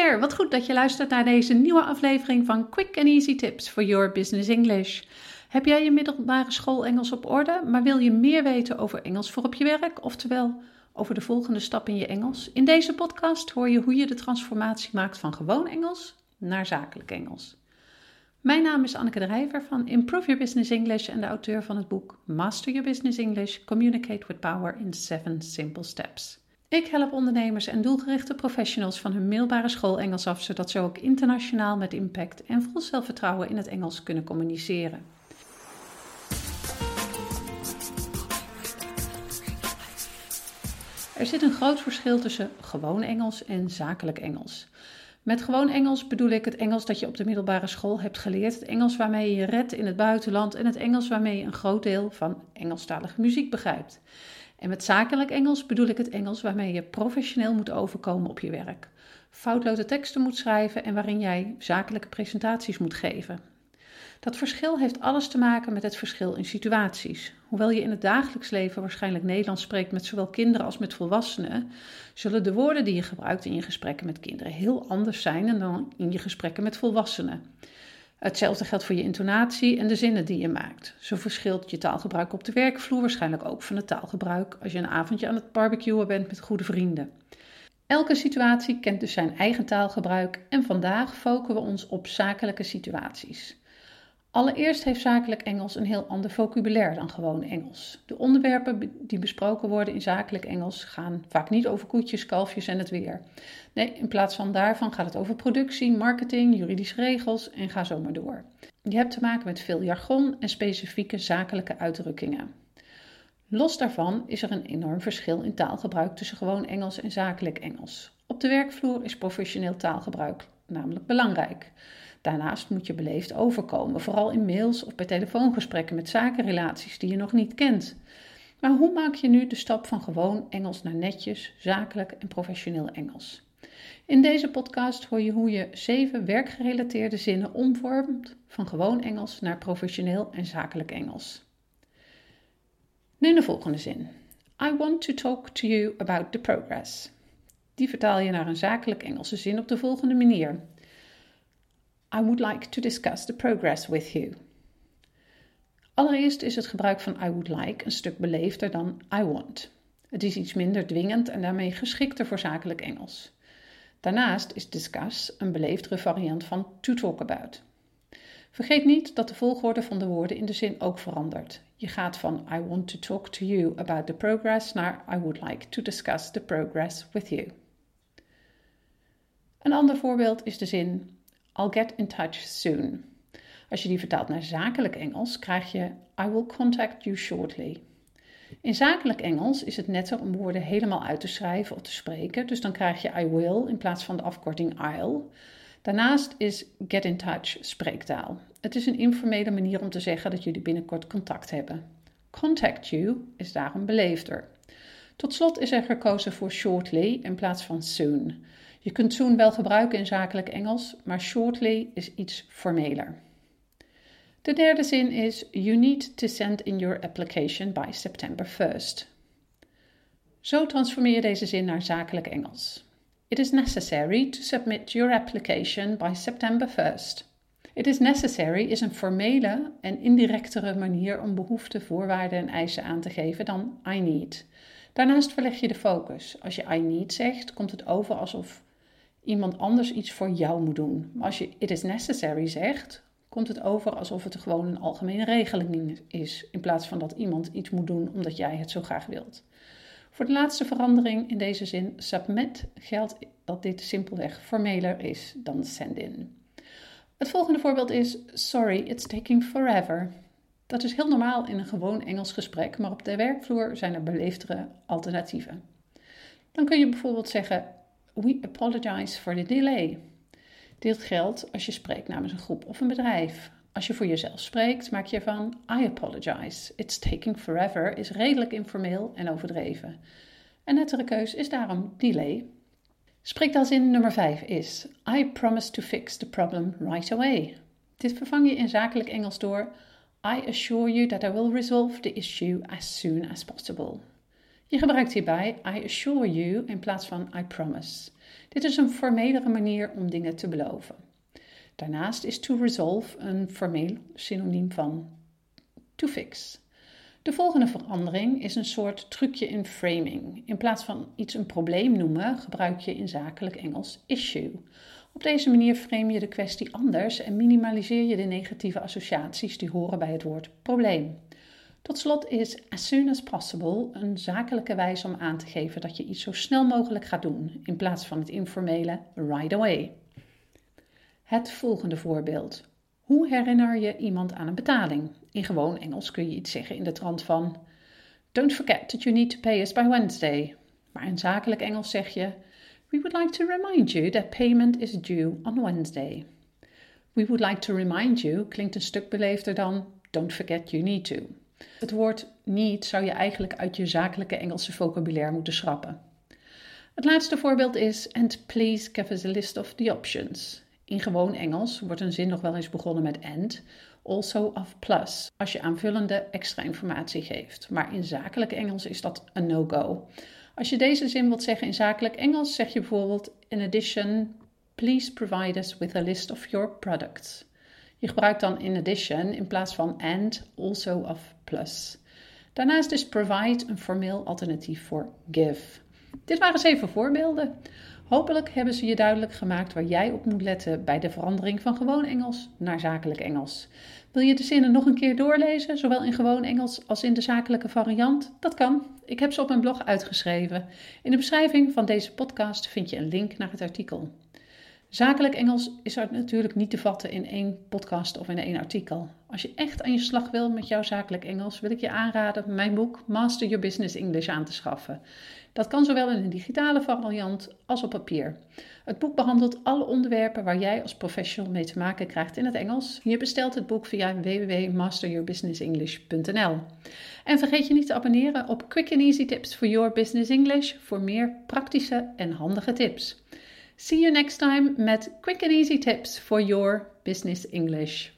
wat goed dat je luistert naar deze nieuwe aflevering van Quick and Easy Tips for Your Business English. Heb jij je middelbare school Engels op orde, maar wil je meer weten over Engels voor op je werk, oftewel over de volgende stap in je Engels? In deze podcast hoor je hoe je de transformatie maakt van gewoon Engels naar zakelijk Engels. Mijn naam is Anneke Drijver van Improve Your Business English en de auteur van het boek Master Your Business English: Communicate with Power in 7 Simple Steps. Ik help ondernemers en doelgerichte professionals van hun middelbare school Engels af, zodat ze ook internationaal met impact en vol zelfvertrouwen in het Engels kunnen communiceren. Er zit een groot verschil tussen gewoon Engels en zakelijk Engels. Met gewoon Engels bedoel ik het Engels dat je op de middelbare school hebt geleerd, het Engels waarmee je redt in het buitenland en het Engels waarmee je een groot deel van Engelstalige muziek begrijpt. En met zakelijk Engels bedoel ik het Engels waarmee je professioneel moet overkomen op je werk, foutloze teksten moet schrijven en waarin jij zakelijke presentaties moet geven. Dat verschil heeft alles te maken met het verschil in situaties. Hoewel je in het dagelijks leven waarschijnlijk Nederlands spreekt met zowel kinderen als met volwassenen, zullen de woorden die je gebruikt in je gesprekken met kinderen heel anders zijn dan in je gesprekken met volwassenen. Hetzelfde geldt voor je intonatie en de zinnen die je maakt. Zo verschilt je taalgebruik op de werkvloer waarschijnlijk ook van het taalgebruik als je een avondje aan het barbecuen bent met goede vrienden. Elke situatie kent dus zijn eigen taalgebruik en vandaag focussen we ons op zakelijke situaties. Allereerst heeft zakelijk Engels een heel ander vocabulaire dan gewoon Engels. De onderwerpen die besproken worden in zakelijk Engels gaan vaak niet over koetjes, kalfjes en het weer. Nee, in plaats van daarvan gaat het over productie, marketing, juridische regels en ga zo maar door. Je hebt te maken met veel jargon en specifieke zakelijke uitdrukkingen. Los daarvan is er een enorm verschil in taalgebruik tussen gewoon Engels en zakelijk Engels. Op de werkvloer is professioneel taalgebruik namelijk belangrijk. Daarnaast moet je beleefd overkomen, vooral in mails of bij telefoongesprekken met zakenrelaties die je nog niet kent. Maar hoe maak je nu de stap van gewoon Engels naar netjes, zakelijk en professioneel Engels? In deze podcast hoor je hoe je zeven werkgerelateerde zinnen omvormt van gewoon Engels naar professioneel en zakelijk Engels. Nu de volgende zin. I want to talk to you about the progress. Die vertaal je naar een zakelijk Engelse zin op de volgende manier. I would like to discuss the progress with you. Allereerst is het gebruik van I would like een stuk beleefder dan I want. Het is iets minder dwingend en daarmee geschikter voor zakelijk Engels. Daarnaast is discuss een beleefdere variant van to talk about. Vergeet niet dat de volgorde van de woorden in de zin ook verandert. Je gaat van I want to talk to you about the progress naar I would like to discuss the progress with you. Een ander voorbeeld is de zin I'll get in touch soon. Als je die vertaalt naar zakelijk Engels, krijg je I will contact you shortly. In zakelijk Engels is het netter om woorden helemaal uit te schrijven of te spreken, dus dan krijg je I will in plaats van de afkorting I'll. Daarnaast is get in touch spreektaal. Het is een informele manier om te zeggen dat jullie binnenkort contact hebben. Contact you is daarom beleefder. Tot slot is er gekozen voor shortly in plaats van soon. Je kunt soon wel gebruiken in zakelijk Engels, maar shortly is iets formeler. De derde zin is: You need to send in your application by September 1st. Zo transformeer je deze zin naar zakelijk Engels. It is necessary to submit your application by September 1st. It is necessary is een formele en indirectere manier om behoeften, voorwaarden en eisen aan te geven dan I need. Daarnaast verleg je de focus. Als je I need zegt, komt het over alsof iemand anders iets voor jou moet doen. Maar als je it is necessary zegt, komt het over alsof het gewoon een algemene regeling is, in plaats van dat iemand iets moet doen omdat jij het zo graag wilt. Voor de laatste verandering in deze zin, submit, geldt dat dit simpelweg formeler is dan send in. Het volgende voorbeeld is: Sorry, it's taking forever. Dat is heel normaal in een gewoon Engels gesprek, maar op de werkvloer zijn er beleefdere alternatieven. Dan kun je bijvoorbeeld zeggen: We apologize for the delay. Dit geldt als je spreekt namens een groep of een bedrijf. Als je voor jezelf spreekt, maak je van I apologize. It's taking forever is redelijk informeel en overdreven. Een nettere keus is daarom delay. Spreektaalzin nummer 5 is I promise to fix the problem right away. Dit vervang je in zakelijk Engels door I assure you that I will resolve the issue as soon as possible. Je gebruikt hierbij I assure you in plaats van I promise. Dit is een formelere manier om dingen te beloven. Daarnaast is to resolve een formeel synoniem van to fix. De volgende verandering is een soort trucje in framing. In plaats van iets een probleem noemen, gebruik je in zakelijk Engels issue. Op deze manier frame je de kwestie anders en minimaliseer je de negatieve associaties die horen bij het woord probleem. Tot slot is as soon as possible een zakelijke wijze om aan te geven dat je iets zo snel mogelijk gaat doen, in plaats van het informele right away. Het volgende voorbeeld. Hoe herinner je iemand aan een betaling? In gewoon Engels kun je iets zeggen in de trant van: Don't forget that you need to pay us by Wednesday. Maar in zakelijk Engels zeg je: We would like to remind you that payment is due on Wednesday. We would like to remind you klinkt een stuk beleefder dan Don't forget you need to. Het woord need zou je eigenlijk uit je zakelijke Engelse vocabulaire moeten schrappen. Het laatste voorbeeld is: And please give us a list of the options. In gewoon Engels wordt een zin nog wel eens begonnen met and, also of plus, als je aanvullende extra informatie geeft. Maar in zakelijk Engels is dat een no-go. Als je deze zin wilt zeggen in zakelijk Engels, zeg je bijvoorbeeld: In addition, please provide us with a list of your products. Je gebruikt dan in addition in plaats van and, also of plus. Daarnaast is provide een formeel alternatief voor give. Dit waren zeven voorbeelden. Hopelijk hebben ze je duidelijk gemaakt waar jij op moet letten bij de verandering van gewoon Engels naar zakelijk Engels. Wil je de zinnen nog een keer doorlezen, zowel in gewoon Engels als in de zakelijke variant? Dat kan. Ik heb ze op mijn blog uitgeschreven. In de beschrijving van deze podcast vind je een link naar het artikel. Zakelijk Engels is natuurlijk niet te vatten in één podcast of in één artikel. Als je echt aan je slag wil met jouw zakelijk Engels, wil ik je aanraden mijn boek Master Your Business English aan te schaffen. Dat kan zowel in een digitale variant als op papier. Het boek behandelt alle onderwerpen waar jij als professional mee te maken krijgt in het Engels. Je bestelt het boek via www.masteryourbusinessenglish.nl. En vergeet je niet te abonneren op Quick and Easy Tips for Your Business English voor meer praktische en handige tips. See you next time met quick and easy tips for your business English.